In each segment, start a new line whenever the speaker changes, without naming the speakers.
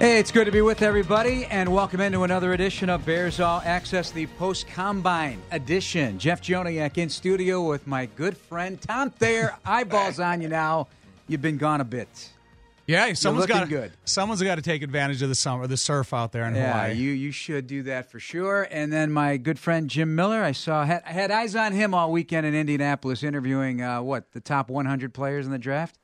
Hey, it's good to be with everybody, and welcome into another edition of Bears All Access, the post combine edition. Jeff Joniak in studio with my good friend Tom Thayer. Eyeballs on you now. You've been gone a bit.
Yeah, someone's got
good.
Someone's got to take advantage of the summer, the surf out there in
Yeah,
Hawaii.
you you should do that for sure. And then my good friend Jim Miller, I saw had, had eyes on him all weekend in Indianapolis, interviewing uh, what the top 100 players in the draft.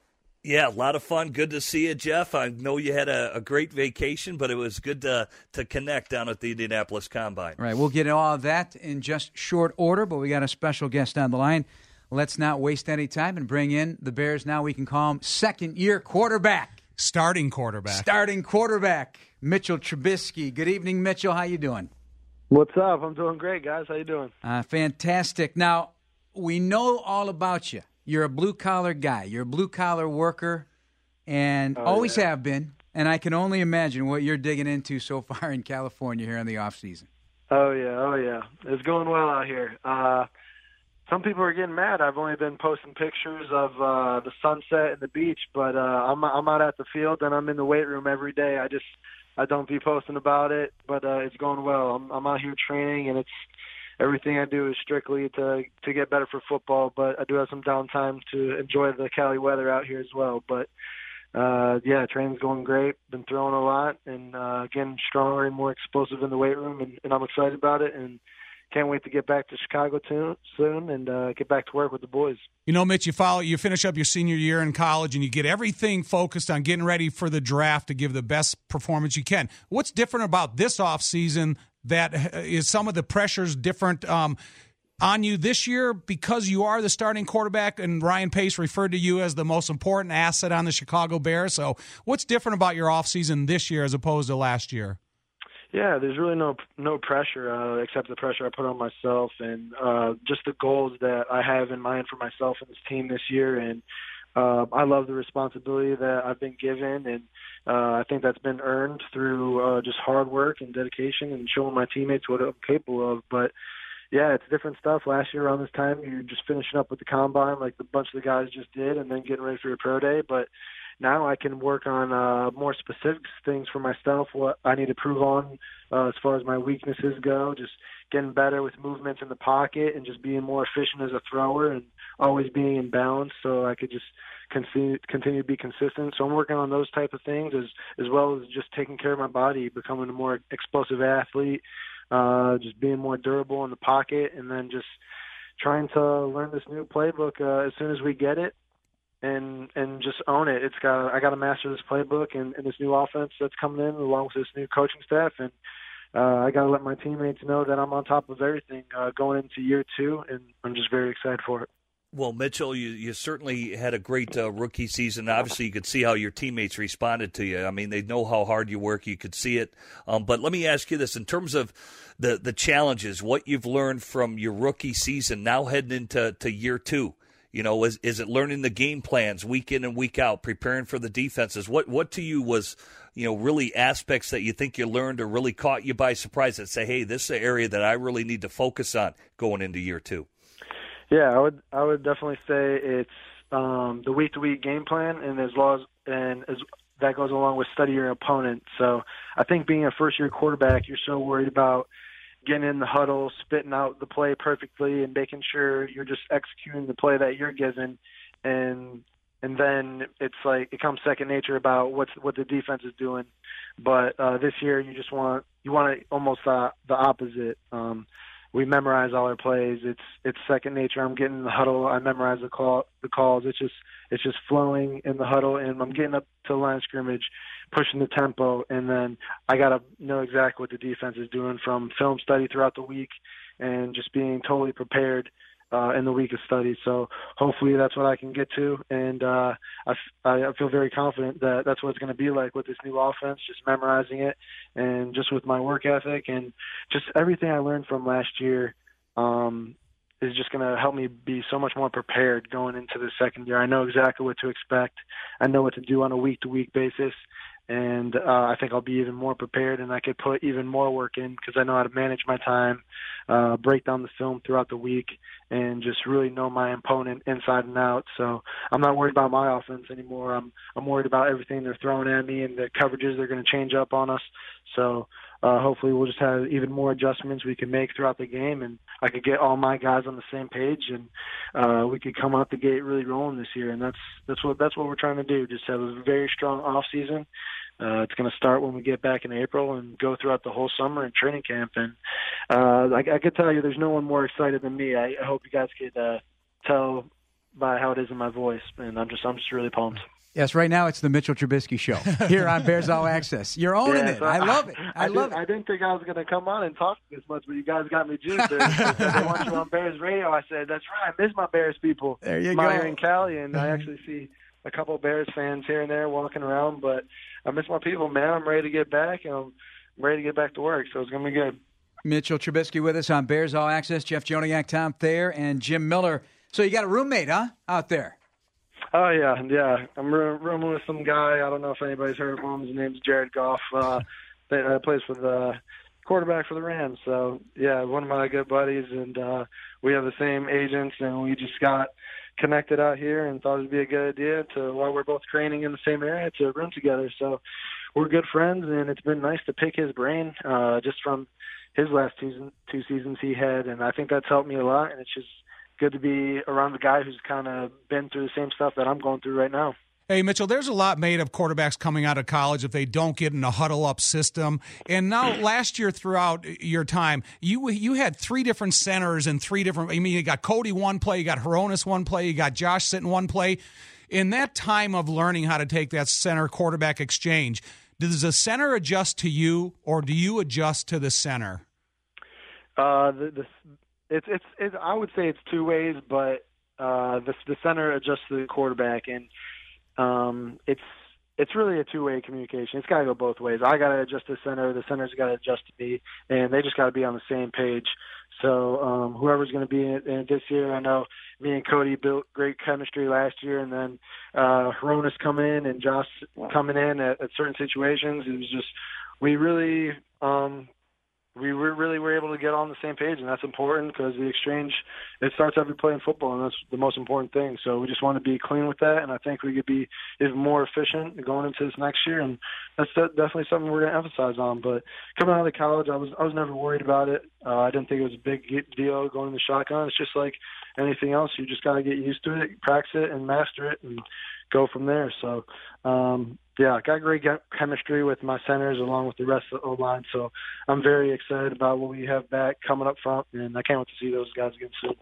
Yeah, a lot of fun. Good to see you, Jeff. I know you had a, a great vacation, but it was good to to connect down at the Indianapolis Combine.
All right, we'll get all of that in just short order, but we got a special guest on the line. Let's not waste any time and bring in the Bears. Now we can call him second year quarterback,
Starting quarterback.
starting quarterback, Mitchell Trubisky. Good evening, Mitchell. How you doing?
What's up? I'm doing great, guys. How you doing?
Uh, fantastic. Now we know all about you. You're a blue collar guy. You're a blue collar worker, and always have been. And I can only imagine what you're digging into so far in California here in the off season.
Oh yeah, oh yeah. It's going well out here. Uh some people are getting mad. I've only been posting pictures of uh the sunset and the beach, but uh I'm I'm out at the field and I'm in the weight room every day. I just I don't be posting about it, but uh it's going well. I'm I'm out here training and it's everything I do is strictly to to get better for football, but I do have some downtime to enjoy the Cali weather out here as well. But uh yeah, training's going great. Been throwing a lot and uh getting stronger and more explosive in the weight room and, and I'm excited about it and can't wait to get back to Chicago soon and uh get back to work with the boys.
You know, Mitch, you follow, you finish up your senior year in college, and you get everything focused on getting ready for the draft to give the best performance you can. What's different about this offseason that uh, is some of the pressures different um, on you this year because you are the starting quarterback, and Ryan Pace referred to you as the most important asset on the Chicago Bears. So, what's different about your offseason this year as opposed to last year?
Yeah, there's really no no pressure uh, except the pressure I put on myself and uh, just the goals that I have in mind for myself and this team this year. And uh, I love the responsibility that I've been given, and uh, I think that's been earned through uh, just hard work and dedication and showing my teammates what I'm capable of. But yeah, it's different stuff. Last year around this time, you're just finishing up with the combine, like the bunch of the guys just did, and then getting ready for your pro day. But now I can work on uh, more specific things for myself, what I need to prove on uh, as far as my weaknesses go, just getting better with movements in the pocket and just being more efficient as a thrower and always being in balance so I could just continue, continue to be consistent. So I'm working on those type of things as, as well as just taking care of my body, becoming a more explosive athlete, uh, just being more durable in the pocket and then just trying to learn this new playbook uh, as soon as we get it and and just own it. It's got I got to master this playbook and, and this new offense that's coming in along with this new coaching staff, and uh, I got to let my teammates know that I'm on top of everything uh, going into year two, and I'm just very excited for it.
Well, Mitchell, you, you certainly had a great uh, rookie season. Obviously, you could see how your teammates responded to you. I mean, they know how hard you work. You could see it. Um, but let me ask you this: in terms of the the challenges, what you've learned from your rookie season, now heading into to year two. You know, is is it learning the game plans week in and week out, preparing for the defenses? What what to you was, you know, really aspects that you think you learned or really caught you by surprise that say, hey, this is an area that I really need to focus on going into year two?
Yeah, I would I would definitely say it's um, the week to week game plan, and as as and as that goes along with study your opponent. So I think being a first year quarterback, you're so worried about getting in the huddle, spitting out the play perfectly, and making sure you're just executing the play that you're given, and and then it's like it comes second nature about what's what the defense is doing. But uh, this year, you just want you want it almost uh, the opposite. Um, we memorize all our plays. It's it's second nature. I'm getting in the huddle. I memorize the call the calls. It's just it's just flowing in the huddle, and I'm getting up to the line of scrimmage, pushing the tempo, and then I gotta know exactly what the defense is doing from film study throughout the week, and just being totally prepared uh, in the week of study. So hopefully that's what I can get to, and uh, I, I feel very confident that that's what it's going to be like with this new offense. Just memorizing it, and just with my work ethic, and just everything I learned from last year. Um, is just going to help me be so much more prepared going into the second year. I know exactly what to expect. I know what to do on a week to week basis and uh, I think I'll be even more prepared, and I could put even more work in because I know how to manage my time, uh, break down the film throughout the week, and just really know my opponent inside and out. So I'm not worried about my offense anymore. I'm I'm worried about everything they're throwing at me and the coverages they're going to change up on us. So uh, hopefully we'll just have even more adjustments we can make throughout the game, and I could get all my guys on the same page, and uh, we could come out the gate really rolling this year. And that's that's what that's what we're trying to do. Just have a very strong off season uh, it's going to start when we get back in April and go throughout the whole summer and training camp. And uh, I, I could tell you, there's no one more excited than me. I, I hope you guys could uh, tell by how it is in my voice, and I'm just I'm just really pumped.
Yes, right now it's the Mitchell Trubisky show here on Bears All Access. You're owning yeah, it. I love it. I,
I
love
did,
it.
I didn't think I was going to come on and talk this much, but you guys got me juiced. I want you on Bears radio. I said, that's right. I miss my Bears people.
There you
Meyer
go.
and Cali, and I mm-hmm. actually see a couple of Bears fans here and there walking around, but I miss my people, man. I'm ready to get back, and I'm ready to get back to work, so it's going to be good.
Mitchell Trubisky with us on Bears All Access. Jeff Joniak, Tom Thayer, and Jim Miller. So you got a roommate, huh, out there?
Oh yeah, yeah. I'm rooming with some guy. I don't know if anybody's heard of him. His name's Jared Goff. Uh, that uh, plays for the quarterback for the Rams. So yeah, one of my good buddies, and uh, we have the same agents, and we just got connected out here and thought it'd be a good idea to while we're both training in the same area to room together. So we're good friends, and it's been nice to pick his brain uh, just from his last two two seasons he had, and I think that's helped me a lot. And it's just good to be around the guy who's kind of been through the same stuff that I'm going through right now.
Hey, Mitchell, there's a lot made of quarterbacks coming out of college if they don't get in a huddle up system. And now, last year, throughout your time, you you had three different centers and three different. I mean, you got Cody one play, you got Hroniss one play, you got Josh sitting one play. In that time of learning how to take that center quarterback exchange, does the center adjust to you, or do you adjust to the center?
Uh, the, the it's, it's it's I would say it's two ways, but uh, the the center adjusts to the quarterback and um, it's it's really a two way communication. It's got to go both ways. I got to adjust to center. The center's got to adjust to me, and they just got to be on the same page. So um, whoever's going to be in it, in it this year, I know me and Cody built great chemistry last year, and then uh, Hroniss coming in and Josh coming in at, at certain situations. It was just we really um, we were really were able to get on the same page, and that's important because the exchange it starts every play in football, and that's the most important thing. So we just want to be clean with that, and I think we could be even more efficient going into this next year, and that's definitely something we're going to emphasize on. But coming out of college, I was I was never worried about it. Uh, I didn't think it was a big deal going in the shotgun. It's just like anything else, you just got to get used to it, practice it, and master it, and go from there. So um, yeah, got great chemistry with my centers along with the rest of the O line. So I'm very excited about what we have back coming up front, and I can't wait to see those guys against Sid.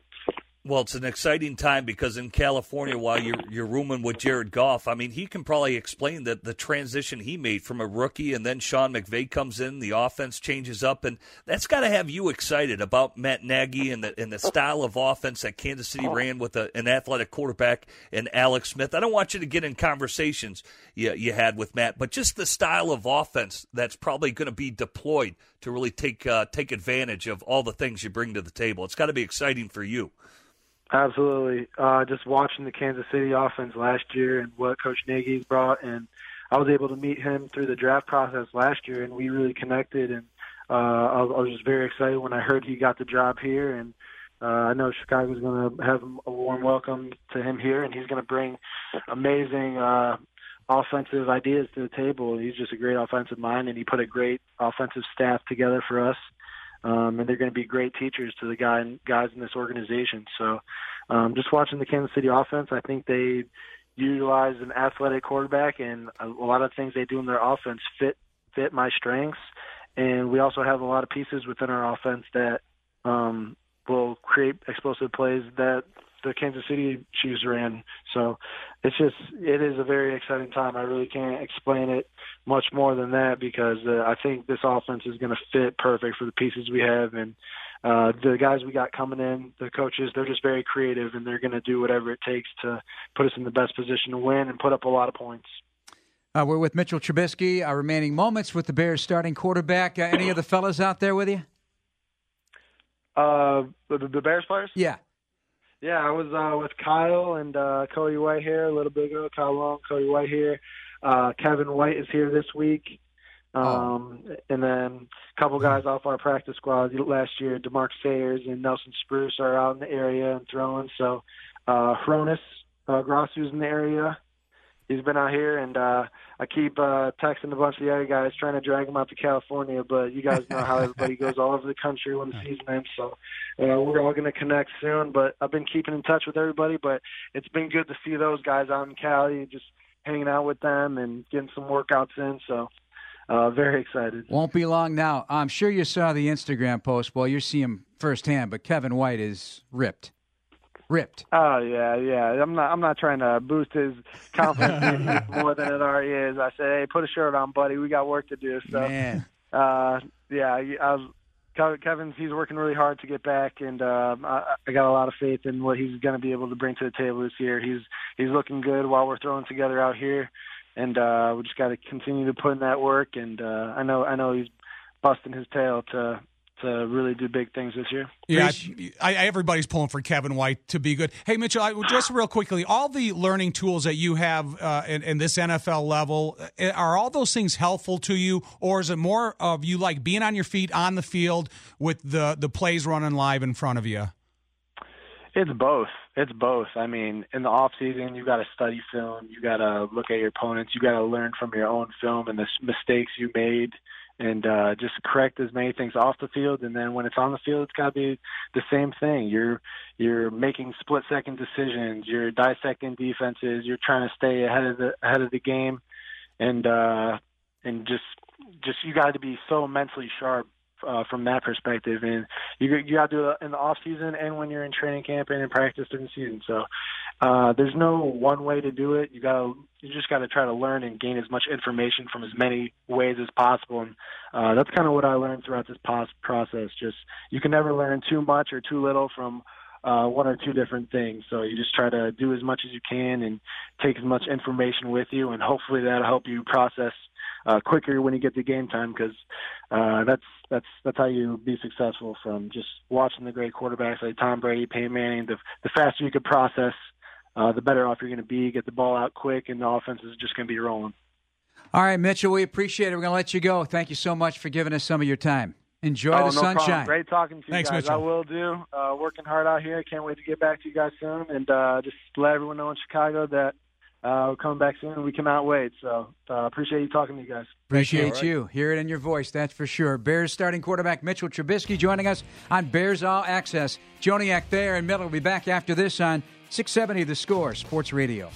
Well, it's an exciting time because in California, while you're you're rooming with Jared Goff, I mean, he can probably explain that the transition he made from a rookie, and then Sean McVay comes in, the offense changes up, and that's got to have you excited about Matt Nagy and the and the style of offense that Kansas City ran with a, an athletic quarterback and Alex Smith. I don't want you to get in conversations you, you had with Matt, but just the style of offense that's probably going to be deployed to really take uh, take advantage of all the things you bring to the table. It's got to be exciting for you.
Absolutely. Uh, just watching the Kansas City offense last year and what Coach Nagy's brought, and I was able to meet him through the draft process last year, and we really connected. And uh, I, was, I was just very excited when I heard he got the job here, and uh, I know Chicago's going to have a warm welcome to him here, and he's going to bring amazing uh, offensive ideas to the table. He's just a great offensive mind, and he put a great offensive staff together for us um, and they're going to be great teachers to the guy guys in this organization. So, um, just watching the Kansas City offense, I think they utilize an athletic quarterback, and a, a lot of things they do in their offense fit fit my strengths. And we also have a lot of pieces within our offense that um, will create explosive plays that the Kansas City Chiefs ran. So it's just it is a very exciting time. I really can't explain it much more than that because uh, I think this offense is going to fit perfect for the pieces we have and uh, the guys we got coming in, the coaches, they're just very creative and they're going to do whatever it takes to put us in the best position to win and put up a lot of points.
Uh, we're with Mitchell Trubisky. Our remaining moments with the Bears starting quarterback. Uh, any of the fellas out there with you?
Uh, the, the Bears players?
Yeah.
Yeah, I was uh, with Kyle and uh, Cody Whitehair a little bit ago. Kyle Long, Cody Whitehair. Uh, Kevin White is here this week. Oh. Um, oh. And then a couple guys off our practice squad last year, DeMarcus Ayers and Nelson Spruce are out in the area and throwing. So uh, Hroniss uh, Grasu's in the area he's been out here, and uh, I keep uh, texting a bunch of the other guys trying to drag him out to California. But you guys know how everybody goes all over the country when the season ends, so uh, we're all going to connect soon. But I've been keeping in touch with everybody. But it's been good to see those guys out in Cali, just hanging out with them and getting some workouts in. So. Uh, very excited.
Won't be long now. I'm sure you saw the Instagram post. Well, you're seeing him firsthand, but Kevin White is ripped ripped.
Oh yeah, yeah. I'm not. I'm not trying to boost his confidence more than it already is. I said, hey, put a shirt on, buddy. We got work to do. So, uh, yeah. I, Kevin's he's working really hard to get back, and uh, I, I got a lot of faith in what he's going to be able to bring to the table this year. He's he's looking good while we're throwing together out here, and uh, we just got to continue to put in that work. And uh, I know I know he's busting his tail to to really do big things this year.
Yeah, I, I, everybody's pulling for Kevin White to be good. Hey, Mitchell, I, just real quickly, all the learning tools that you have uh, in, in, this NFL level, uh, are all those things helpful to you, or is it more of you like being on your feet on the field with the the plays running live in front of you?
It's both. It's both. I mean, in the off season, you got to study film. You got to look at your opponents. You got to learn from your own film and the mistakes you made and uh, just correct as many things off the field. And then when it's on the field, it's got to be the same thing. You're you're making split second decisions. You're dissecting defenses. You're trying to stay ahead of the ahead of the game, and uh, and just just you got to be so mentally sharp uh, from that perspective. And you you got to do it in the off season and when you're in training camp and in practice during the season. So uh, there's no one way to do it. You got to you just got to try to learn and gain as much information from as many ways as possible. And uh, that's kind of what I learned throughout this process. Just you can never learn too much or too little from uh, one or two different things. So you just try to do as much as you can and take as much information with you, and hopefully that'll help you process uh, quicker when you get to game time because uh, that's that's that's how you be successful. From just watching the great quarterbacks like Tom Brady, Peyton Manning, the the faster you can process, uh, the better off you're going to be. Get the ball out quick, and the offense is just going to be rolling.
All right, Mitchell, we appreciate it. We're going to let you go. Thank you so much for giving us some of your time. Enjoy
oh,
the
no
sunshine.
Problem. Great talking to you
Thanks,
guys.
Mitchell.
I will do. Uh, working hard out here. Can't wait to get back to you guys soon, and uh, just let everyone know in Chicago that uh, we're coming back soon. We cannot wait. So uh, appreciate you talking to you guys.
Appreciate you. Right. Hear it in your voice, that's for sure. Bears starting quarterback Mitchell Trubisky joining us on Bears All Access. Joniak there and Miller will be back after this on 670 The Score Sports Radio.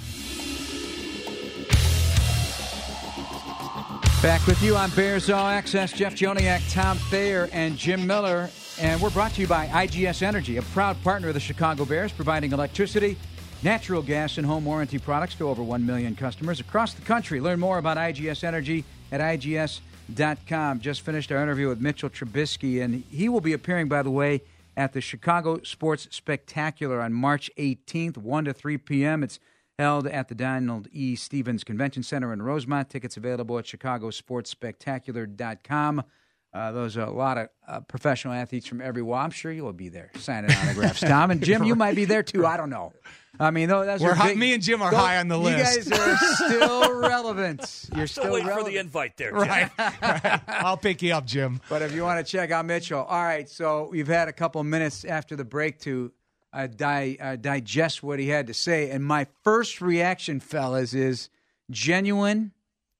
Back with you on Bears All Access. Jeff Joniak, Tom Thayer, and Jim Miller. And we're brought to you by IGS Energy, a proud partner of the Chicago Bears, providing electricity natural gas and home warranty products to over 1 million customers across the country. Learn more about IGS Energy at IGS.com. Just finished our interview with Mitchell Trubisky, and he will be appearing, by the way, at the Chicago Sports Spectacular on March 18th, 1 to 3 p.m. It's held at the Donald E. Stephens Convention Center in Rosemont. Tickets available at chicagosportspectacular.com. Uh, those are a lot of uh, professional athletes from every walk. I'm sure you'll be there signing autographs, Tom. And Jim, you might be there too. I don't know. I mean, that's
We're
high,
me and Jim are high on the list.
You guys are still relevant. You're still,
still waiting
relevant.
for the invite there,
Jim. Right. right. I'll pick you up, Jim.
But if you want to check out Mitchell, all right. So we've had a couple minutes after the break to uh, di- uh, digest what he had to say, and my first reaction, fellas, is genuine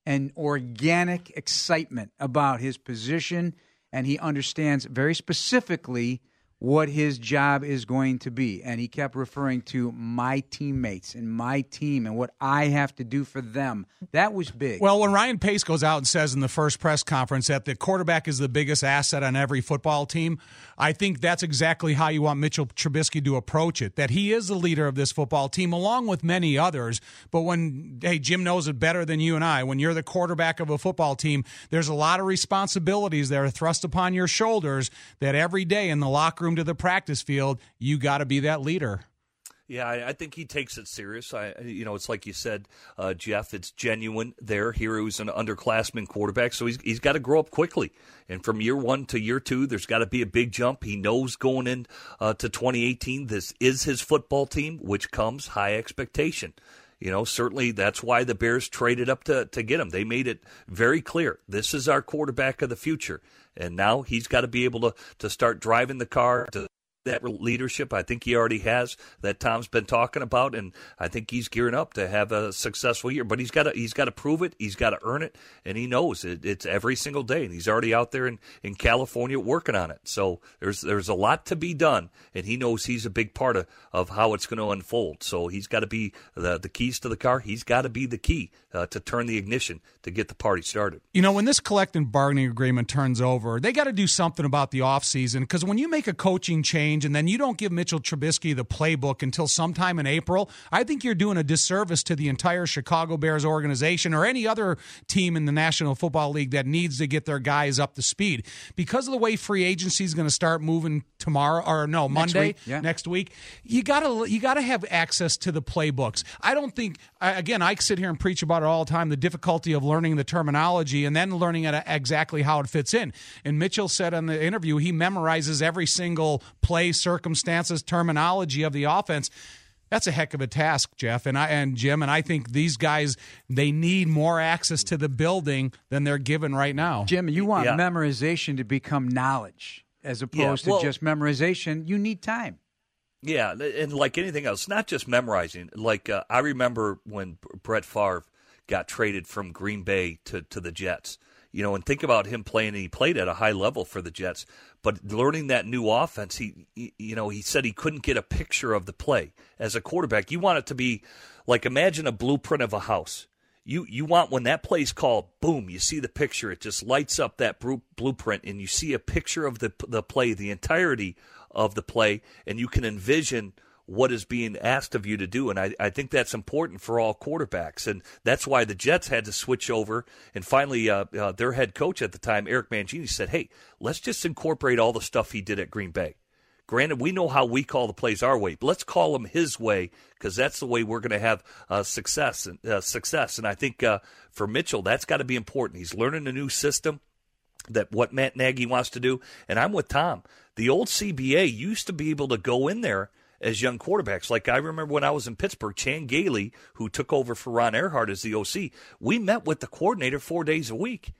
and organic excitement about his position, and he understands very specifically what his job is going to be. And he kept referring to my teammates and my team and what I have to do for them. That was big.
Well, when Ryan Pace goes out and says in the first press conference that the quarterback is the biggest asset on every football team, I think that's exactly how you want Mitchell Trubisky to approach it. That he is the leader of this football team, along with many others. But when, hey, Jim knows it better than you and I, when you're the quarterback of a football team, there's a lot of responsibilities that are thrust upon your shoulders that every day in the locker room to the practice field, you got to be that leader.
Yeah, I, I, think he takes it serious. I, you know, it's like you said, uh, Jeff. It's genuine there. Here, who's an underclassman quarterback, so he's he's got to grow up quickly. And from year one to year two, there's got to be a big jump. He knows going in uh, to 2018, this is his football team, which comes high expectation. You know, certainly that's why the Bears traded up to to get him. They made it very clear this is our quarterback of the future, and now he's got to be able to to start driving the car to that leadership. I think he already has that Tom's been talking about, and I think he's gearing up to have a successful year. But he's got to he's got to prove it. He's got to earn it, and he knows it, it's every single day. And he's already out there in, in California working on it. So there's there's a lot to be done, and he knows he's a big part of, of how it's going to unfold. So he's got to be the the keys to the car. He's got to be the key uh, to turn the ignition to get the party started.
You know, when this collective bargaining agreement turns over, they got to do something about the offseason because when you make a coaching change and then you don't give Mitchell Trubisky the playbook until sometime in April, I think you're doing a disservice to the entire Chicago Bears organization or any other team in the National Football League that needs to get their guys up to speed. Because of the way free agency is going to start moving tomorrow or no, Monday,
next week, yeah.
next week, you got to you got to have access to the playbooks. I don't think again, I sit here and preach about it all the time the difficulty of learning the terminology and then learning it exactly how it fits in. And Mitchell said in the interview he memorizes every single play, circumstances, terminology of the offense. That's a heck of a task, Jeff and I and Jim. And I think these guys they need more access to the building than they're given right now.
Jim, you want yeah. memorization to become knowledge as opposed yeah, well, to just memorization. You need time.
Yeah, and like anything else, not just memorizing. Like uh, I remember when Brett Favre got traded from Green Bay to, to the Jets. You know, and think about him playing. He played at a high level for the Jets, but learning that new offense, he, you know, he said he couldn't get a picture of the play as a quarterback. You want it to be like imagine a blueprint of a house. You you want when that play's called, boom, you see the picture. It just lights up that blueprint, and you see a picture of the the play, the entirety of the play, and you can envision what is being asked of you to do. And I, I think that's important for all quarterbacks. And that's why the Jets had to switch over. And finally, uh, uh, their head coach at the time, Eric Mangini, said, hey, let's just incorporate all the stuff he did at Green Bay. Granted, we know how we call the plays our way, but let's call them his way because that's the way we're going to have uh, success. And uh, success, and I think uh, for Mitchell, that's got to be important. He's learning a new system that what Matt Nagy wants to do. And I'm with Tom. The old CBA used to be able to go in there as young quarterbacks. Like I remember when I was in Pittsburgh, Chan Gailey, who took over for Ron Erhardt as the OC, we met with the coordinator four days a week.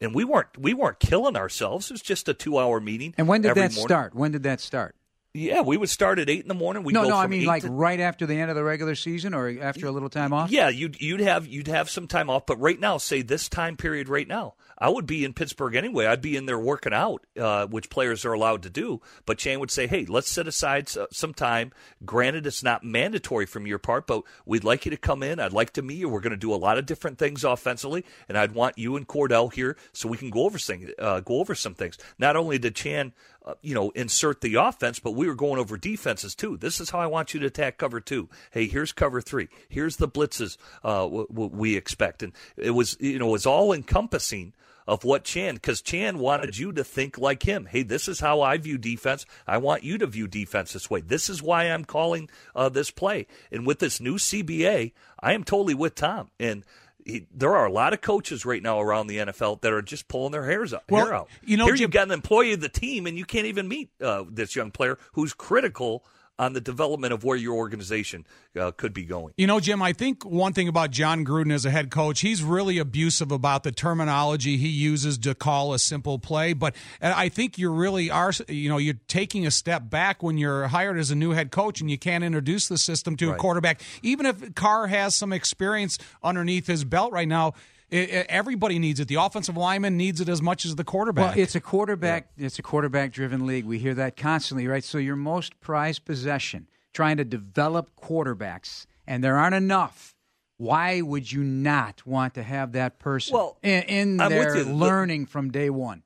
And we weren't we weren't killing ourselves. It was just a two hour meeting.
And when did that
morning.
start? When did that start?
Yeah, we would start at eight in the morning. we
no, no, I mean like
to,
right after the end of the regular season, or after a little time off.
Yeah, you'd you'd have you'd have some time off, but right now, say this time period right now, I would be in Pittsburgh anyway. I'd be in there working out, uh, which players are allowed to do. But Chan would say, "Hey, let's set aside some time. Granted, it's not mandatory from your part, but we'd like you to come in. I'd like to meet you. We're going to do a lot of different things offensively, and I'd want you and Kordell here so we can go over things, uh, go over some things. Not only did Chan uh, you know, insert the offense, but we were going over defenses too. This is how I want you to attack cover two. Hey, here's cover three. Here's the blitzes uh, w- w- we expect, and it was you know it was all encompassing of what Chan, because Chan wanted you to think like him. Hey, this is how I view defense. I want you to view defense this way. This is why I'm calling uh, this play. And with this new CBA, I am totally with Tom. And he, there are a lot of coaches right now around the NFL that are just pulling their hairs out.
Well,
hair out.
You know,
Here
Jim,
you've got an employee of the team, and you can't even meet uh, this young player who's critical on the development of where your organization uh, could be going.
You know, Jim, I think one thing about Jon Gruden as a head coach, he's really abusive about the terminology he uses to call a simple play. But I think you really are, you know, you're taking a step back when you're hired as a new head coach and you can't introduce the system to right. a quarterback. Even if Carr has some experience underneath his belt right now, It, it, everybody needs it. The offensive lineman needs it as much as the quarterback.
Well, it's a quarterback. Yeah. It's a quarterback-driven league. We hear that constantly, right? So your most prized possession, trying to develop quarterbacks, and there aren't enough. Why would you not want to have that person
well,
in, in there learning from day one?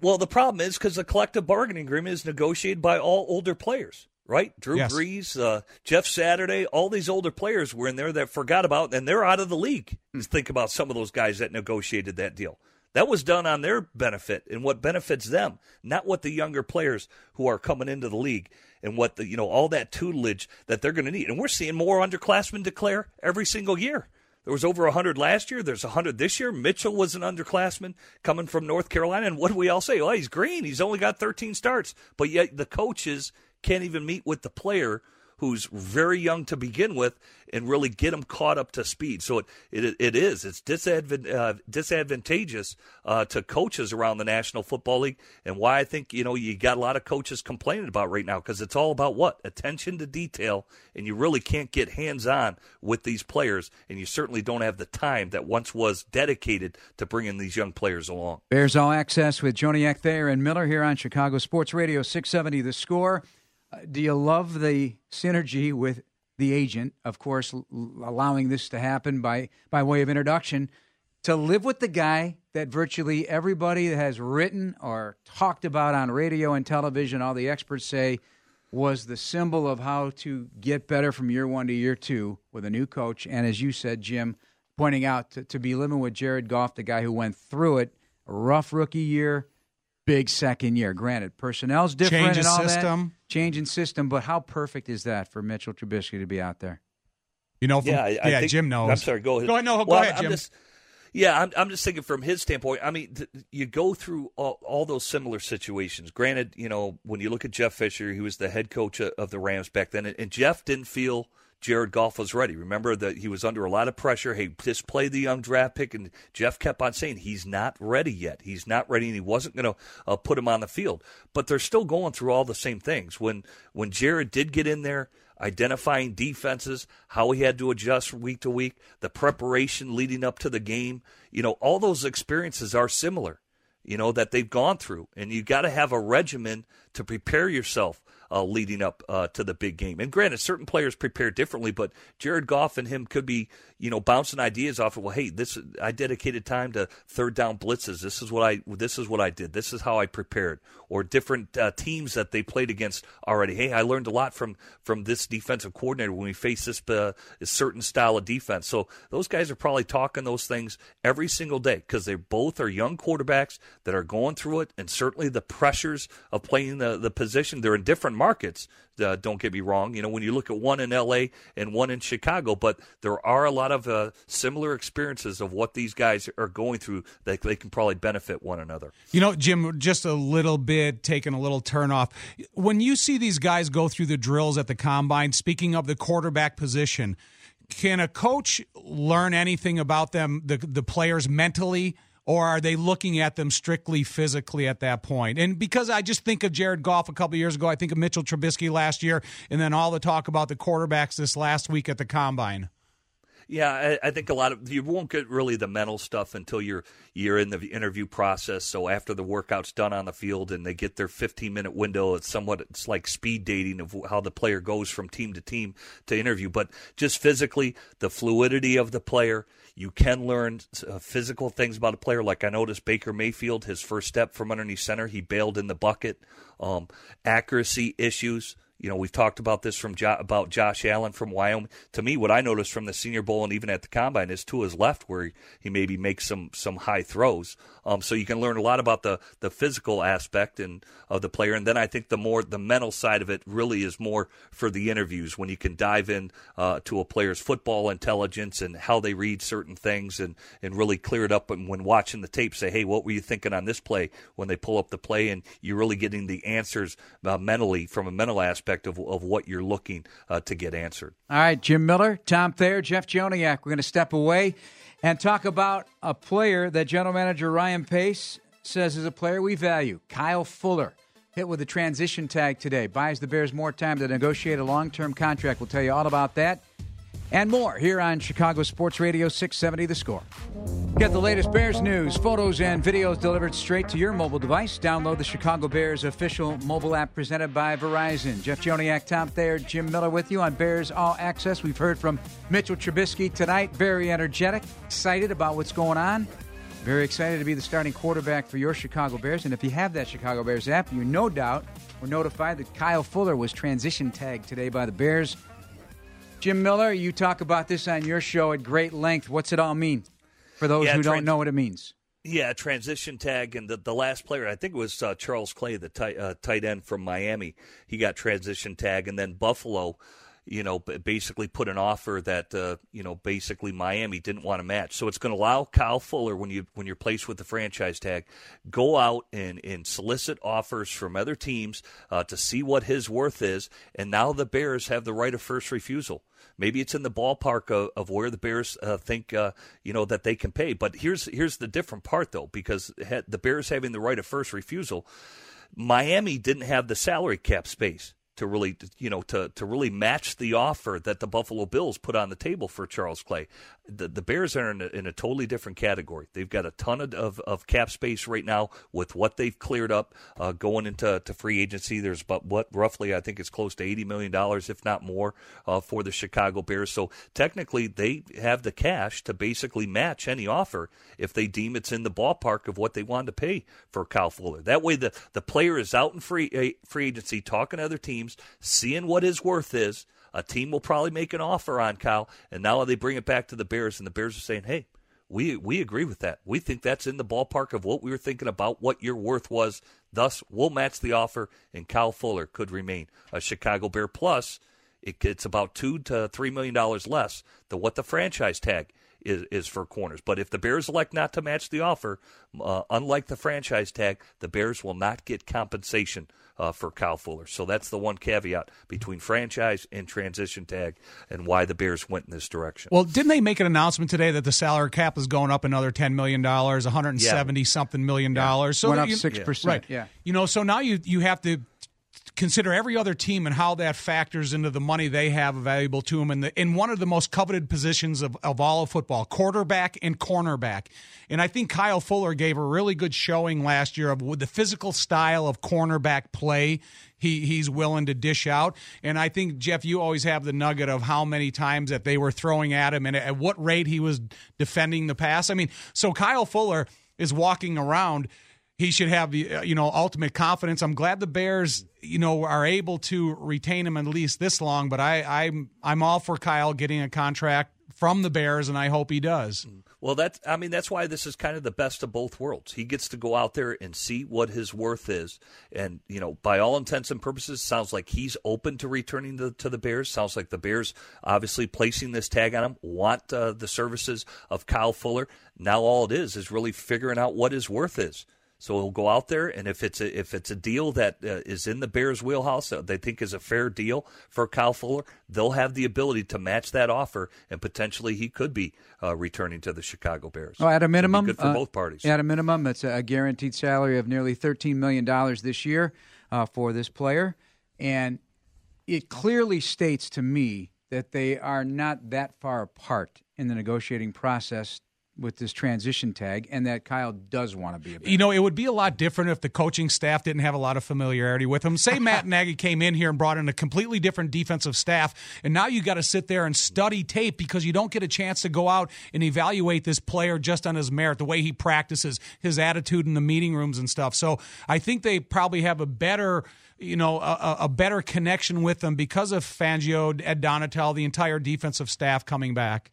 Well, the problem is because the collective bargaining agreement is negotiated by all older players, right? Drew yes. Brees, uh, Jeff Saturday, all these older players were in there that forgot about, and they're out of the league. Hmm. Think about some of those guys that negotiated that deal. That was done on their benefit and what benefits them, not what the younger players who are coming into the league and what the you know all that tutelage that they're going to need. And we're seeing more underclassmen declare every single year. There was over 100 last year. There's 100 this year. Mitchell was an underclassman coming from North Carolina. And what do we all say? Well, he's green. He's only got 13 starts. But yet the coaches can't even meet with the player who's very young to begin with and really get them caught up to speed. So it it, it is it's disadvant, uh, disadvantageous uh, to coaches around the National Football League, and why I think you know you got a lot of coaches complaining about right now because it's all about what attention to detail, and you really can't get hands on with these players, and you certainly don't have the time that once was dedicated to bringing these young players along.
Bears All Access with Joniak Thayer and Miller here on Chicago Sports Radio 670 The Score. Uh, do you love the synergy with the agent, of course, l- allowing this to happen by, by way of introduction, to live with the guy that virtually everybody has written or talked about on radio and television, all the experts say was the symbol of how to get better from year one to year two with a new coach. And as you said, Jim, pointing out to, to be living with Jared Goff, the guy who went through it, rough rookie year, big second year. Granted, personnel's different
change
and all
system.
that. Change in system, but how perfect is that for Mitchell Trubisky to be out there?
You know, from, yeah, I, I think, Jim knows.
I'm sorry. Go ahead.
Go ahead. No, go well, ahead, Jim.
I'm just, yeah, I'm, I'm just thinking from his standpoint. I mean, th- you go through all, all, those similar situations. Granted, you know, when you look at Jeff Fisher, he was the head coach of the Rams back then, and Jeff didn't feel Jared Goff was ready. Remember that he was under a lot of pressure. Hey, just play the young draft pick, and Jeff kept on saying he's not ready yet. He's not ready, and he wasn't going to uh, put him on the field. But they're still going through all the same things. When when Jared did get in there, identifying defenses, how he had to adjust week to week, the preparation leading up to the game, you know, all those experiences are similar. You know that they've gone through, and you got to have a regimen to prepare yourself uh, leading up uh, to the big game. And granted, certain players prepare differently, but Jared Goff and him could be, you know, bouncing ideas off of. Well, hey, this I dedicated time to third down blitzes. This is what I this is what I did. This is how I prepared. Or different uh, teams that they played against already. Hey, I learned a lot from from this defensive coordinator when we face this uh, certain style of defense. So those guys are probably talking those things every single day because they both are young quarterbacks that are going through it, and certainly the pressures of playing the the position. They're in different markets. Uh, don't get me wrong. You know, when you look at one in L.A. and one in Chicago, but there are a lot of uh, similar experiences of what these guys are going through that they can probably benefit one another.
You know, Jim, just a little bit taking a little turn off. When you see these guys go through the drills at the combine, speaking of the quarterback position, can a coach learn anything about them, the the players mentally? Or are they looking at them strictly physically at that point? And because I just think of Jared Goff a couple years ago, I think of Mitchell Trubisky last year, and then all the talk about the quarterbacks this last week at the combine.
Yeah, I, I, think a lot of you won't get really the mental stuff until you're you're in the interview process. So after the workout's done on the field and they get their 15 minute window, it's somewhat it's like speed dating of how the player goes from team to team to interview. But just physically, the fluidity of the player, you can learn uh, physical things about a player. Like I noticed Baker Mayfield, his first step from underneath center, he bailed in the bucket. Um, accuracy issues. You know, we've talked about this from jo- about Josh Allen from Wyoming. To me, what I noticed from the Senior Bowl and even at the combine is to his left where he, he maybe makes some some high throws. Um, so you can learn a lot about the the physical aspect and of the player, and then I think the more the mental side of it really is more for the interviews when you can dive in uh, to a player's football intelligence and how they read certain things and and really clear it up. And when watching the tape, say, hey, what were you thinking on this play? When they pull up the play, and you're really getting the answers uh, mentally from a mental aspect of of what you're looking uh, to get answered.
All right, Jim Miller, Tom Thayer, Jeff Joniak. We're going to step away and talk about a player that general manager Ryan Pace says is a player we value, Kyle Fuller. Hit with a transition tag today. Buys the Bears more time to negotiate a long term contract. We'll tell you all about that and more here on Chicago Sports Radio 670 The Score. Get the latest Bears news, photos, and videos delivered straight to your mobile device. Download the Chicago Bears official mobile app presented by Verizon. Jeff Joniak, Tom Thayer, Jim Miller with you on Bears All Access. We've heard from Mitchell Trubisky tonight. Very energetic, excited about what's going on. Very excited to be the starting quarterback for your Chicago Bears. And if you have that Chicago Bears app, you no doubt were notified that Kyle Fuller was transition tagged today by the Bears. Jim Miller, you talk about this on your show at great length. What's it all mean for those
Yeah,
who don't know what it means?
Yeah, transition tag, and the, the last player, I think it was uh, Charles Clay, the tight, uh, tight end from Miami. He got transition tag, and then Buffalo, you know, basically put an offer that uh, you know basically Miami didn't want to match. So it's going to allow Kyle Fuller, when you when you're placed with the franchise tag, go out and and solicit offers from other teams uh, to see what his worth is, and now the Bears have the right of first refusal. Maybe it's in the ballpark of, of where the Bears uh, think uh, you know that they can pay. But here's here's the different part though, because the Bears having the right of first refusal, Miami didn't have the salary cap space to really you know to to really match the offer that the Buffalo Bills put on the table for Charles Clay. The the Bears are in a, in a totally different category. They've got a ton of, of, of cap space right now with what they've cleared up uh, going into to free agency. There's about what roughly I think it's close to eighty million dollars, if not more, uh, for the Chicago Bears. So technically, they have the cash to basically match any offer if they deem it's in the ballpark of what they want to pay for Kyle Fuller. That way, the the player is out in free free agency, talking to other teams, seeing what his worth is. A team will probably make an offer on Kyle, and now they bring it back to the Bears, and the Bears are saying, "Hey, we we agree with that. We think that's in the ballpark of what we were thinking about what your worth was. Thus, we'll match the offer, and Kyle Fuller could remain a Chicago Bear. Plus, it, it's about two to three million dollars less than what the franchise tag is, is for corners. But if the Bears elect not to match the offer, uh, unlike the franchise tag, the Bears will not get compensation uh, for Kyle Fuller. So that's the one caveat between franchise and transition tag, and why the Bears went in this direction.
Well, didn't they make an announcement today that the salary cap is going up another ten million dollars, one hundred and seventy something million dollars? So
Went up
you-
6%,
right?
yeah.
You know, so now you you have to consider every other team and how that factors into the money they have available to them in the in one of the most coveted positions of, of all of football, quarterback and cornerback. And I think Kyle Fuller gave a really good showing last year of the physical style of cornerback play he he's willing to dish out. And I think Jeff, you always have the nugget of how many times that they were throwing at him and at what rate he was defending the pass. I mean, so Kyle Fuller is walking around he should have uh, you know ultimate confidence. I'm glad the Bears you know are able to retain him at least this long. But I I'm I'm all for Kyle getting a contract from the Bears, and I hope he does.
Well, that's I mean that's why this is kind of the best of both worlds. He gets to go out there and see what his worth is, and you know, by all intents and purposes, sounds like he's open to returning to, to the Bears. Sounds like the Bears, obviously placing this tag on him, want uh, the services of Kyle Fuller. Now all it is is really figuring out what his worth is. So he'll go out there, and if it's a, if it's a deal that uh, is in the Bears' wheelhouse, that they think is a fair deal for Kyle Fuller, they'll have the ability to match that offer, and potentially he could be uh, returning to the Chicago Bears.
Oh, at a minimum,
good for
uh,
both parties.
At a minimum, it's a guaranteed salary of nearly thirteen million dollars this year uh, for this player, and it clearly states to me that they are not that far apart in the negotiating process with this transition tag, and that Kyle does want to be a. Bear.
You know, it would be a lot different if the coaching staff didn't have a lot of familiarity with him. Say Matt Nagy came in here and brought in a completely different defensive staff, and now you got to sit there and study tape because you don't get a chance to go out and evaluate this player just on his merit, the way he practices, his attitude in the meeting rooms and stuff. So I think they probably have a better you know, a, a better connection with them because of Fangio, Ed Donatell, the entire defensive staff coming back.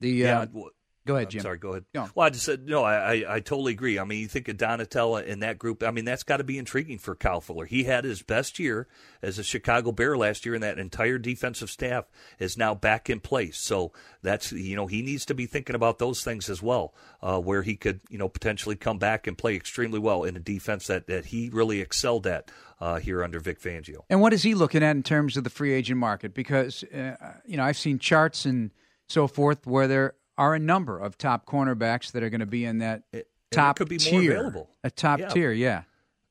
The
yeah.
uh,
w-
go ahead,
I'm
Jim.
sorry, go ahead.
Go.
Well, I just said no. I, I I totally agree. I mean, you think of Donatella and that group. I mean, that's got to be intriguing for Kyle Fuller. He had his best year as a Chicago Bear last year, and that entire defensive staff is now back in place. So that's you know he needs to be thinking about those things as well, uh, where he could you know potentially come back and play extremely well in a defense that that he really excelled at uh, here under Vic Fangio.
And what is he looking at in terms of the free agent market? Because uh, you know I've seen charts and so forth where there are a number of top cornerbacks that are going to be in that
It-
top
could be more
tier,
available.
a top
Yeah.
tier, yeah.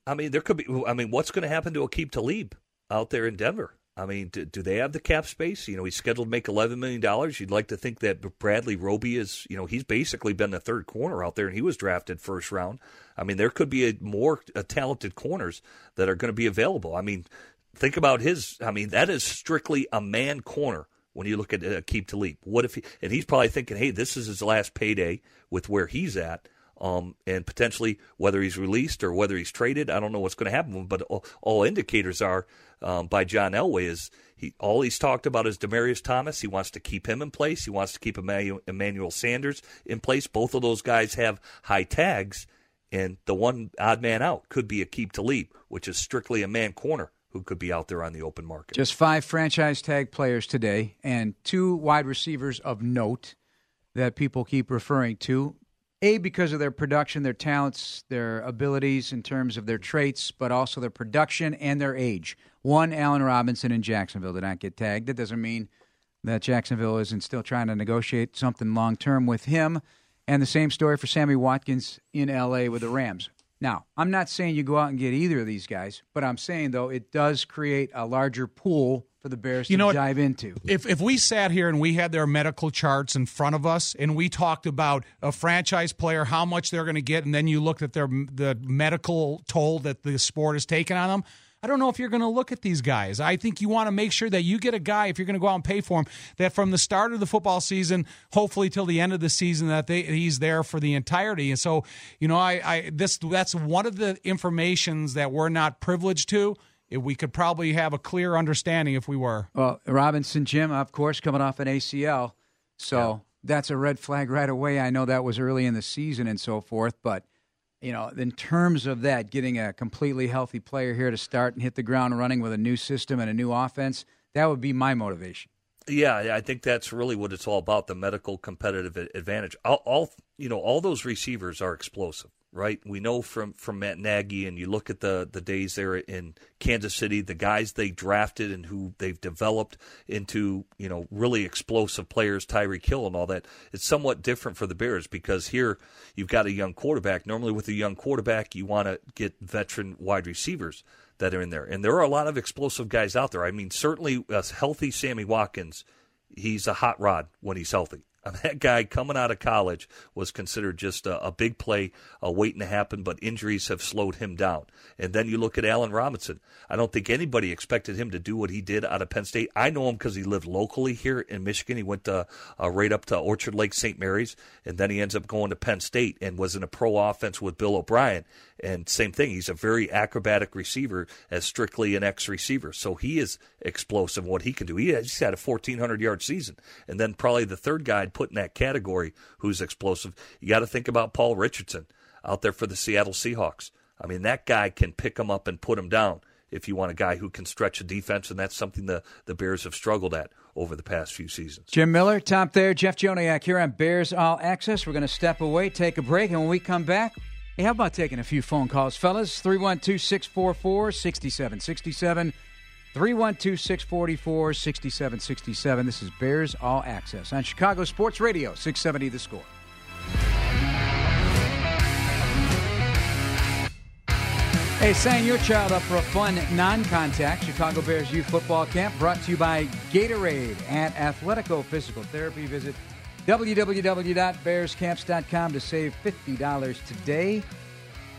I mean, there could be. I mean, what's going to happen to Aqib Talib out there in Denver? I mean, do, do, they have the cap space? You know, he's scheduled to make $11 million. You'd like to think that Bradley Roby is, you know, he's basically been the third corner out there, and he was drafted first round. I mean, there could be a more a talented corners that are going to be available. I mean, think about his. I mean, that is strictly a man corner when you look at uh, Aqib Talib. What if he, and he's probably thinking, hey, this is his last payday with where he's at. Um, and potentially whether he's released or whether he's traded, I don't know what's going to happen. But all, all indicators are um, by John Elway is he all he's talked about is Demaryius Thomas. He wants to keep him in place. He wants to keep Emmanuel, Emmanuel Sanders in place. Both of those guys have high tags, and the one odd man out could be Aqib Talib, which is strictly a man corner who could be out there on the open market.
Just five franchise tag players today, and two wide receivers of note that people keep referring to. A, because of their production, their talents, their abilities in terms of their traits, but also their production and their age. One, Allen Robinson in Jacksonville did not get tagged. That doesn't mean that Jacksonville isn't still trying to negotiate something long term with him. And the same story for Sammy Watkins in LA with the Rams. Now, I'm not saying you go out and get either of these guys, but I'm saying though it does create a larger pool for the Bears
you
to
know
dive into.
If if we sat here and we had their medical charts in front of us and we talked about a franchise player, how much they're going to get, and then you looked at their the medical toll that the sport has taken on them. I don't know if you're going to look at these guys. I think you want to make sure that you get a guy, if you're going to go out and pay for him, that from the start of the football season, hopefully till the end of the season, that they, he's there for the entirety. And so, you know, I, I this that's one of the informations that we're not privileged to we could probably have a clear understanding if we were.
Well, Robinson Jim, of course, coming off an ACL, so yeah. that's a red flag right away. I know that was early in the season and so forth, but you know, in terms of that, getting a completely healthy player here to start and hit the ground running with a new system and a new offense, that would be my motivation.
Yeah, I think that's really what it's all about—the medical competitive advantage. All, all you know, all those receivers are explosive right? We know from from Matt Nagy, and you look at the the days there in Kansas City, the guys they drafted and who they've developed into you know really explosive players, Tyreek Hill and all that. It's somewhat different for the Bears because here you've got a young quarterback. Normally, with a young quarterback, you want to get veteran wide receivers that are in there, and there are a lot of explosive guys out there. I mean, certainly a healthy Sammy Watkins. He's a hot rod when he's healthy. that guy coming out of college was considered just a, a, big play uh, waiting to happen, but injuries have slowed him down. And then you look at Allen Robinson. I don't think anybody expected him to do what he did out of Penn State. I know him because he lived locally here in Michigan. He went to, uh, right up to Orchard Lake St. Mary's, and then he ends up going to Penn State and was in a pro offense with Bill O'Brien. And same thing, he's a very acrobatic receiver as strictly an X receiver. So he is explosive what he can do. He has, had a 1,400 yard season. And then probably the third guy put in that category who's explosive, you got to think about Paul Richardson out there for the Seattle Seahawks. I mean, that guy can pick him up and put him down if you want a guy who can stretch a defense, and that's something the, the Bears have struggled at over the past few seasons.
Jim Miller, Tom Thayer, Jeff Joniak here on Bears All Access. We're going to step away, take a break, and when we come back, Hey, how about taking a few phone calls, fellas? 312 644 6767. 312 644 6767. This is Bears All Access on Chicago Sports Radio, 670 The Score. Hey, sign your child up for a fun non contact Chicago Bears Youth Football Camp brought to you by Gatorade at Athletico Physical Therapy. Visit www.bearscamps.com to save $50 today.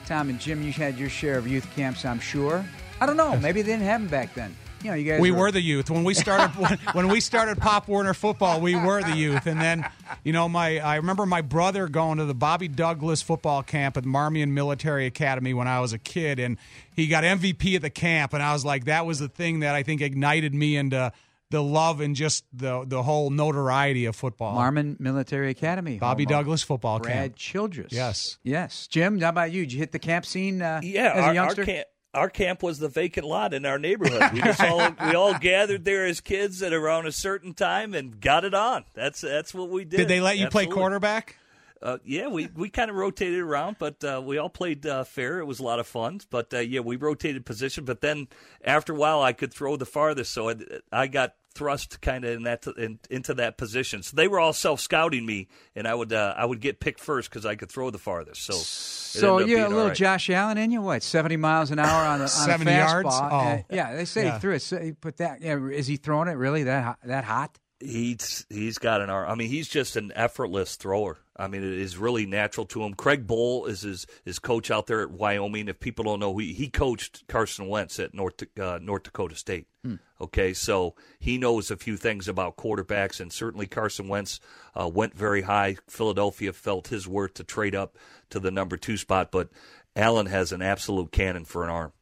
Tom and Jim, you had your share of youth camps, I'm sure. I don't know. Maybe they didn't have them back then. You know, you guys.
We
were,
were the youth when we started. when, when, we started Pop Warner football, we were the youth, and then you know, my I remember my brother going to the Bobby Douglas football camp at Marmion Military Academy when I was a kid, and he got MVP at the camp, and I was like, that was the thing that I think ignited me into the love and just the the whole notoriety of football.
Marmion Military Academy.
Bobby Douglas football
Brad
camp.
Brad Childress.
Yes.
Yes. Jim, how about you? Did you hit the camp scene uh,
yeah,
as
our,
a youngster?
Our camp, our camp was the vacant lot in our neighborhood. We just all we all gathered there as kids at around a certain time and got it on. That's that's what we did.
Did they let you
Absolutely.
play quarterback?
Uh, yeah, we, we kind of rotated around, but uh, we all played uh, fair. It was a lot of fun. But uh, yeah, we rotated position. But then after a while, I could throw the farthest, so I, I got thrust kind of in that in, into that position. So they were all self scouting me, and I would uh, I would get picked first because I could throw the farthest. So
so you a little right. Josh Allen in you? What seventy miles an hour on a, on
seventy
a
yards? Oh.
Uh, yeah, they say yeah. he threw it. So he put that. Yeah, is he throwing it really that that hot?
He's he's got an arm. I mean, he's just an effortless thrower. I mean, it is really natural to him. Craig Bohl is his, his coach out there at Wyoming. If people don't know, he he coached Carson Wentz at North uh, North Dakota State. Hmm. Okay, so he knows a few things about quarterbacks, and certainly Carson Wentz uh, went very high. Philadelphia felt his worth to trade up to the number two spot, but Allen has an absolute cannon for an arm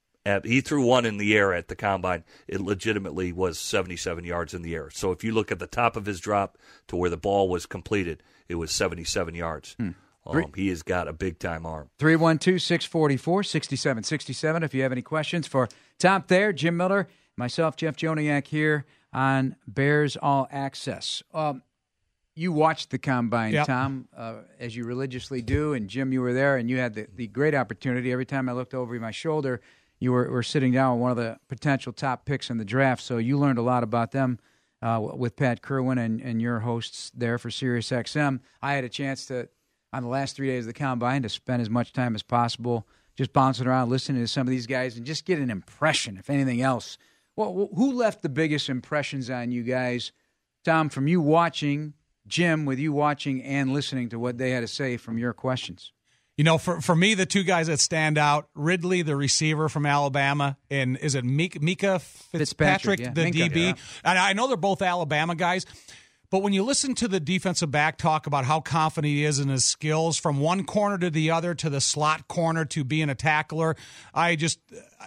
he threw one in the air at the combine. It legitimately was 77 yards in the air. So if you look at the top of his drop to where the ball was completed, it was 77 yards. Hmm. Um, he has got a big time arm.
312 644 6767. If you have any questions for Tom Thayer, Jim Miller, myself, Jeff Joniak here on Bears All Access. Um, you watched the combine, yep. Tom, uh, as you religiously do, and Jim, you were there, and you had the, the great opportunity. Every time I looked over my shoulder, you were, were sitting down with one of the potential top picks in the draft, so you learned a lot about them uh, with Pat Kirwan and, and your hosts there for SiriusXM. I had a chance to, on the last three days of the combine, to spend as much time as possible just bouncing around, listening to some of these guys, and just get an impression, if anything else. Well, who left the biggest impressions on you guys, Tom, from you watching, Jim, with you watching and listening to what they had to say from your questions?
You know, for, for me, the two guys that stand out, Ridley, the receiver from Alabama, and is it Mika, Minkah Fitzpatrick, Fitzpatrick yeah. the Minkah, DB? Yeah. And I know they're both Alabama guys. But when you listen to the defensive back talk about how confident he is in his skills from one corner to the other to the slot corner to being a tackler, I just,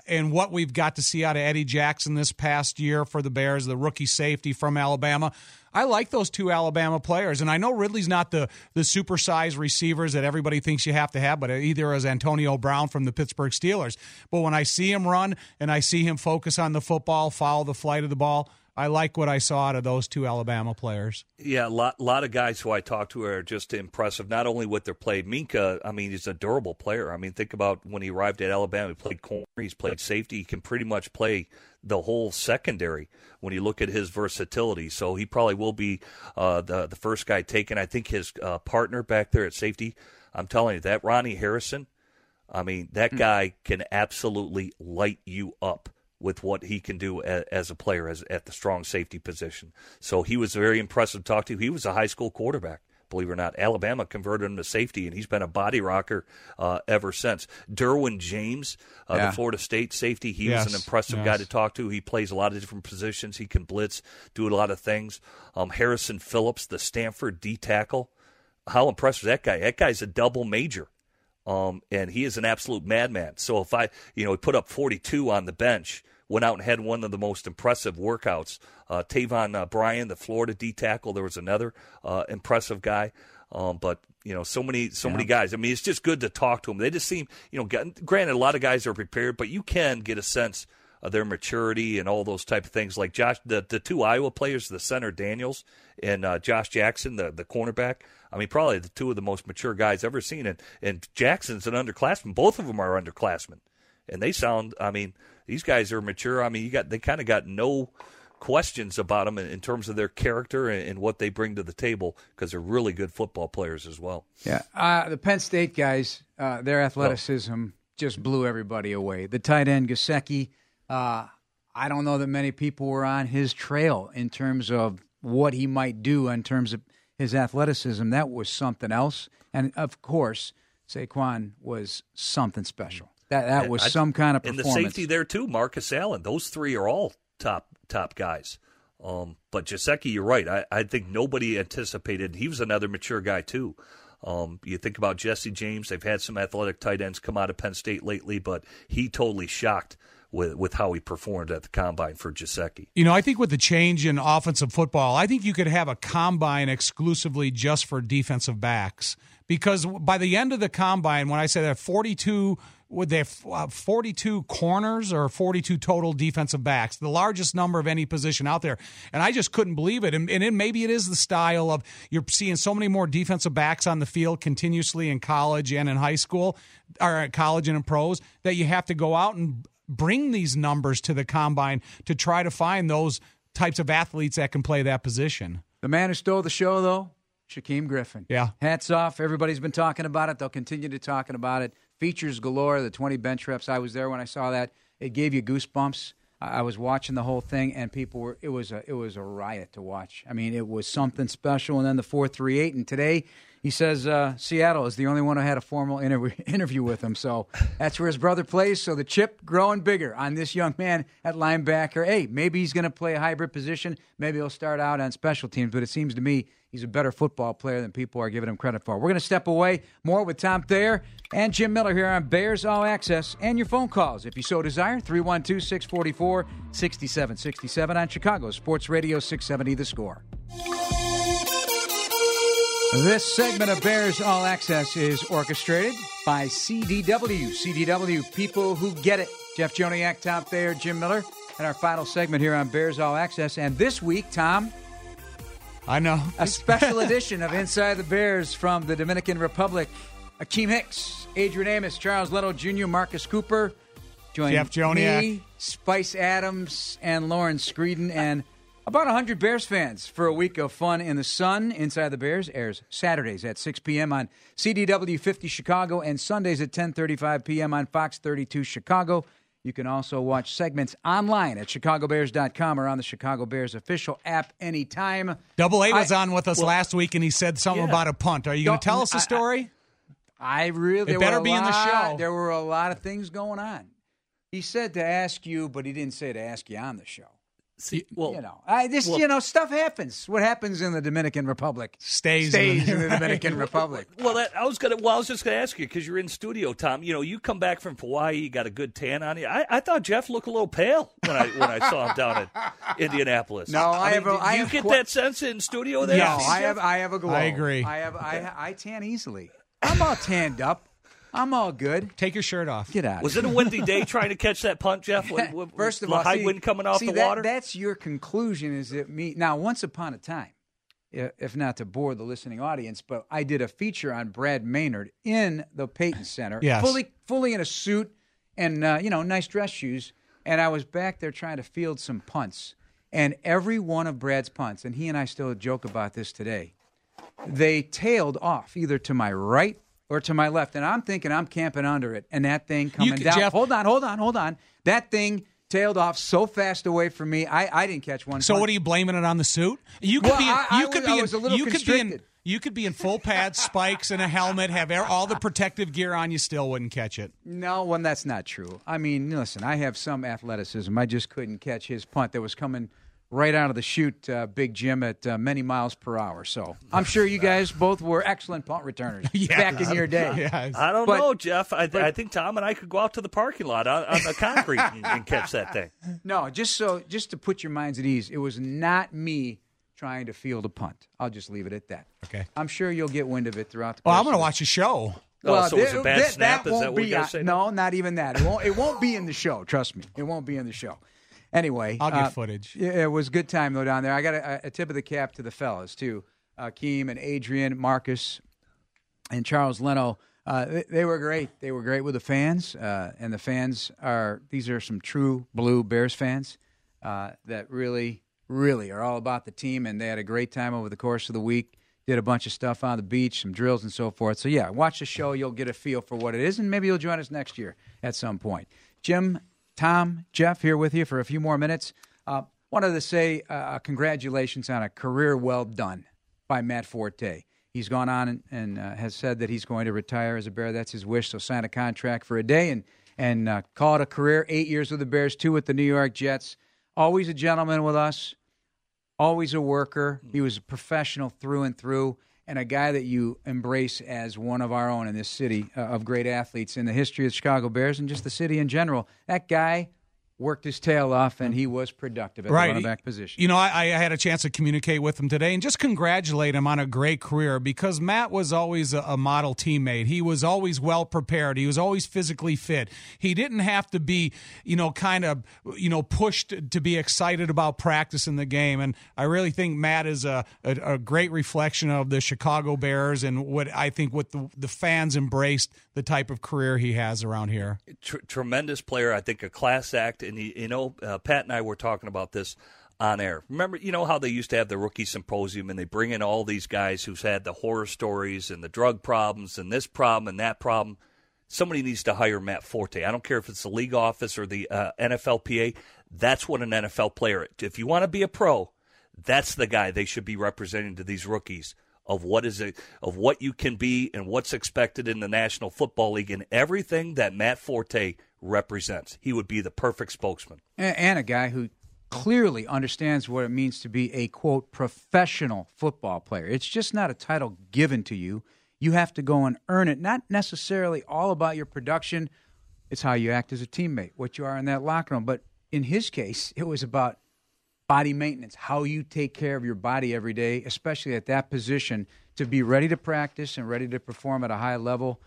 and what we've got to see out of Eddie Jackson this past year for the Bears, the rookie safety from Alabama, I like those two Alabama players, and I know Ridley's not the the supersized receivers that everybody thinks you have to have, but either as Antonio Brown from the Pittsburgh Steelers. But when I see him run and I see him focus on the football, follow the flight of the ball, I like what I saw out of those two Alabama players.
Yeah, a lot, lot of guys who I talked to are just impressive, not only with their play. Minkah, I mean, he's a durable player. I mean, think about when he arrived at Alabama, he played corner, he's played safety. He can pretty much play the whole secondary when you look at his versatility. So he probably will be uh, the, the first guy taken. I think his uh, partner back there at safety, I'm telling you, that Ronnie Harrison, I mean, that hmm. guy can absolutely light you up with what he can do as, as, a player as at the strong safety position. So he was very impressive to talk to. He was a high school quarterback. Believe it or not, Alabama converted him to safety, and he's been a body rocker uh, ever since. Derwin James, uh, yeah. the Florida State safety, he yes. was an impressive yes. guy to talk to. He plays a lot of different positions. He can blitz, do a lot of things. Um, Harrison Phillips, the Stanford D tackle, how impressive is that guy? That guy's a double major. Um, and he is an absolute madman. So if I, you know, he put up 42 on the bench, went out and had one of the most impressive workouts. Uh, Taven uh, Bryan, the Florida D tackle, there was another uh, impressive guy. Um, but you know, so many, so yeah. many guys. I mean, it's just good to talk to them. They just seem, you know, granted, a lot of guys are prepared, but you can get a sense of their maturity and all those type of things. Like Josh, the the two Iowa players, the center Daniels and uh, Josh Jackson, the the cornerback. I mean, probably the two of the most mature guys ever seen. And and Jackson's an underclassman. Both of them are underclassmen, and they sound. I mean, these guys are mature. I mean, you got they kind of got no questions about them in, in terms of their character and, and, what they bring to the table because they're really good football players as well.
Yeah, uh, the Penn State guys, uh, their athleticism oh. just blew everybody away. The tight end Gesicki, uh, I don't know that many people were on his trail in terms of what he might do in terms of his athleticism. That was something else, and of course, Saquon was something special. That that was I, some kind of performance.
And the safety there too, Marcus Allen. Those three are all top top guys. Um, but Gesicki, you're right. I, I think nobody anticipated he was another mature guy too. Um, you think about Jesse James; they've had some athletic tight ends come out of Penn State lately, but he totally shocked with with how he performed at the combine for Gesicki.
You know, I think with the change in offensive football, I think you could have a combine exclusively just for defensive backs because by the end of the combine, when I say that 42 would they have uh, 42 corners or 42 total defensive backs, the largest number of any position out there. And I just couldn't believe it. And, and it, maybe it is the style of you're seeing so many more defensive backs on the field continuously in college and in high school, or at college and in pros, that you have to go out and bring these numbers to the combine to try to find those types of athletes that can play that position.
The man who stole the show, though, Shaquem Griffin.
Yeah.
Hats off. Everybody's been talking about it. They'll continue to talking about it. Features galore. The 20 bench reps. I was there when I saw that. It gave you goosebumps. I was watching the whole thing, and people were. It was a. It was a riot to watch. I mean, it was something special. And then the four three eight. And today, he says uh, Seattle is the only one who had a formal interview, interview with him. So that's where his brother plays. So the chip growing bigger on this young man at linebacker. Hey, maybe he's going to play a hybrid position. Maybe he'll start out on special teams. But it seems to me he's a better football player than people are giving him credit for. We're going to step away more with Tom Thayer and Jim Miller here on Bears All Access and your phone calls if you so desire 312 644 6767 on Chicago Sports Radio 670 The Score. This segment of Bears All Access is orchestrated by CDW. CDW, people who get it. Jeff Joniak, Tom Thayer, Jim Miller, and our final segment here on Bears All Access. And this week, Tom,
I know.
a special edition of Inside the Bears from the Dominican Republic. Akiem Hicks, Adrian Amos, Charles Leno Jr., Marcus Cooper, join
Jeff Joniak.
me, Spice Adams, and Lauren Screeden, and about 100 Bears fans for a week of fun in the sun. Inside the Bears airs Saturdays at 6 p.m. on CDW 50 Chicago and Sundays at 10:35 p.m. on Fox 32 Chicago. You can also watch segments online at chicagobears.com or on the Chicago Bears official app anytime.
Double A was
I-
on with us last week, and he said something
Yeah.
about a punt. Are you going to tell us
I-
the
I-
story?
I really
It better
a
be in the show.
There were a lot of things going on. He said to ask you, but he didn't say to ask you on the show.
See, well,
You know, I this
well-
you know stuff happens. What happens in the Dominican Republic
Stays,
stays in the Dominican Republic.
Well, that, I was gonna. Well, I was just gonna ask you because you're in studio, Tom. You know, you come back from Hawaii, you got a good tan on you. I, I thought Jeff looked a little pale when I when I saw him down at Indianapolis.
No, I have a-
do
I
you
have
get
qu-
that sense in studio there?
No, I have I have a glow.
I agree.
I have I I tan easily. I'm all tanned up. I'm all good.
Take your shirt off.
Get out.
Was it a windy day trying to catch that punt, Jeff? With, with,
First of all,
high
see-
wind coming off
see,
the
that-
water.
That's your conclusion. Is it me? Now, once upon a time, if not to bore the listening audience, but I did a feature on Brad Maynard in the Payton Center,
Yes.
fully fully in a suit and uh, you know nice dress shoes, and I was back there trying to field some punts, and every one of Brad's punts, and he and I still joke about this today, they tailed off either to my right or to my left. And I'm thinking I'm camping under it, and that thing coming down.
Jeff-
hold on, hold on, hold on. That thing tailed off so fast away from me. I, I didn't catch one.
So what are you blaming it on the suit? You could
Well,
be. In,
I- I
you could
was-
be. In, you could be in. You could be in full pads, spikes, and a helmet. Have all the protective gear on. You still wouldn't catch it.
No, well, that's not true. I mean, listen, I have some athleticism. I just couldn't catch his punt that was coming right out of the chute, uh, Big Jim, at uh, many miles per hour. So I'm sure you guys both were excellent punt returners back in your day.
Yes.
I don't
But-
know, Jeff. I, I think Tom and I could go out to the parking lot on, on the concrete and, and catch that thing.
No, just so just to put your minds at ease, it was not me trying to field a punt. I'll just leave it at that.
Okay.
I'm sure you'll get wind of it throughout the.
Well, I'm going to watch a show.
Oh, so it was
th-
a bad
th-
snap?
That
Is that
won't
what
be
you're saying?
No, not even that. It won't. It won't be in the show. Trust me, it won't be in the show. Anyway,
I'll get
uh,
footage.
It was a good time though down there. I got a, a tip of the cap to the fellas too, Akiem and Adrian, Marcus, and Charles Leno. Uh, they, they were great. They were great with the fans, uh, and the fans are these are some true blue Bears fans uh, that really, really are all about the team, and they had a great time over the course of the week. Did a bunch of stuff on the beach, some drills and so forth. So yeah, watch the show. You'll get a feel for what it is, and maybe you'll join us next year at some point. Jim, Tom, Jeff here with you for a few more minutes. Uh, wanted to say uh, congratulations on a career well done by Matt Forte. He's gone on and, and uh, has said that he's going to retire as a Bear. That's his wish. So sign a contract for a day and and uh, call it a career. Eight years with the Bears, two with the New York Jets. Always a gentleman with us. Always a worker. He was a professional through and through, and a guy that you embrace as one of our own in this city uh, of great athletes in the history of the Chicago Bears and just the city in general. That guy worked his tail off, and hmm. he was productive at
Right.
the running back position.
You know, I, I had a chance to communicate with him today and just congratulate him on a great career because Matt was always a, a model teammate. He was always well prepared. He was always physically fit. He didn't have to be, you know, kind of, you know, pushed to be excited about practicing the game. And I really think Matt is a, a, a great reflection of the Chicago Bears and what I think what the, the fans embraced the type of career he has around here.
Tr- tremendous player. I think a class act. And, you know, uh, Pat and I were talking about this on air. Remember, you know how they used to have the rookie symposium and they bring in all these guys who's had the horror stories and the drug problems and this problem and that problem. Somebody needs to hire Matt Forte. I don't care if it's the league office or the uh, NFLPA. That's what an NFL player. If you want to be a pro, that's the guy they should be representing to these rookies of what is it of what you can be and what's expected in the National Football League and everything that Matt Forte represents. He would be the perfect spokesman.
And, a guy who clearly understands what it means to be a quote professional football player. It's just not a title given to you. You have to go and earn it. Not necessarily all about your production. It's how you act as a teammate, what you are in that locker room. But in his case, it was about body maintenance, how you take care of your body every day, especially at that position, to be ready to practice and ready to perform at a high level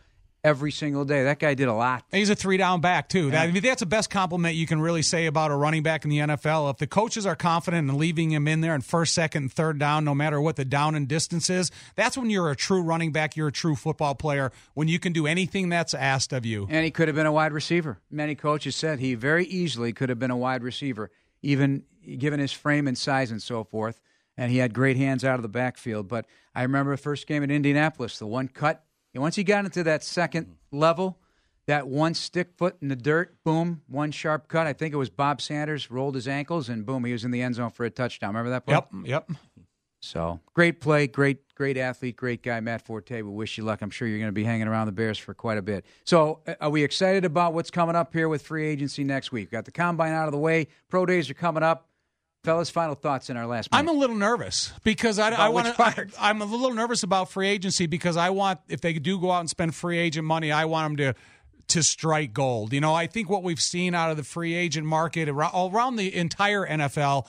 every single day. That guy did a lot.
He's a three down back too. Yeah. That, I mean, that's the best compliment you can really say about a running back in the NFL. If the coaches are confident in leaving him in there in first, second, and third down, no matter what the down and distance is, that's when you're a true running back. You're a true football player when you can do anything that's asked of you.
And he could have been a wide receiver. Many coaches said he very easily could have been a wide receiver, even given his frame and size and so forth. And he had great hands out of the backfield. But I remember the first game in Indianapolis, the one cut and once he got into that second level, that one stick foot in the dirt, boom, one sharp cut. I think it was Bob Sanders rolled his ankles, and boom, he was in the end zone for a touchdown. Remember that play?
Yep, yep.
So great play, great, great athlete, great guy, Matt Forte. We wish you luck. I'm sure you're going to be hanging around the Bears for quite a bit. So, uh, are we excited about what's coming up here with free agency next week? Got the combine out of the way. Pro days are coming up. Fellas, final thoughts in our last. Minute.
I'm a little nervous because I, I want to. I'm a little nervous about free agency because I want if they do go out and spend free agent money, I want them to to strike gold. You know, I think what we've seen out of the free agent market around the entire NFL,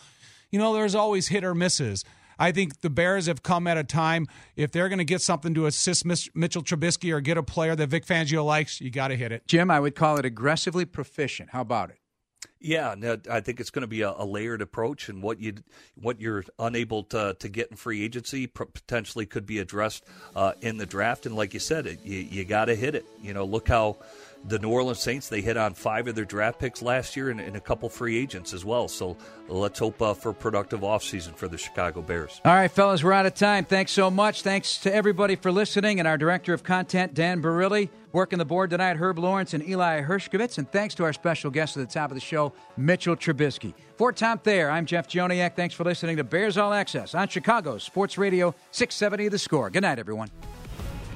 you know, there's always hit or misses. I think the Bears have come at a time if they're going to get something to assist Mitchell Trubisky or get a player that Vic Fangio likes, you got to hit it.
Jim, I would call it aggressively proficient. How about it?
Yeah, no, I think it's going to be a, a, layered approach, and what you what you're unable to to get in free agency potentially could be addressed uh, in the draft. And like you said, it, you, you got to hit it. You know, look how the New Orleans Saints they hit on five of their draft picks last year and, and a couple free agents as well. So let's hope uh, for a productive offseason for the Chicago Bears.
All right, fellas, we're out of time. Thanks so much. Thanks to everybody for listening, and our director of content, Dan Barilli, working the board tonight, Herb Lawrence and Eli Hershkovitz, and thanks to our special guest at the top of the show, Mitchell Trubisky. For Tom Thayer, I'm Jeff Joniak. Thanks for listening to Bears All Access on Chicago Sports Radio 670 The Score. Good night, everyone.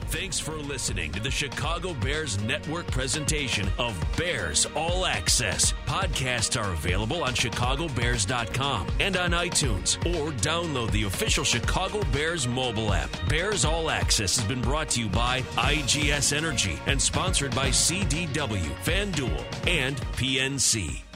Thanks for listening to the Chicago Bears Network presentation of Bears All Access. Podcasts are available on chicagobears.com and on iTunes or download the official Chicago Bears mobile app. Bears All Access has been brought to you by IGS Energy and sponsored by CDW, FanDuel, and PNC.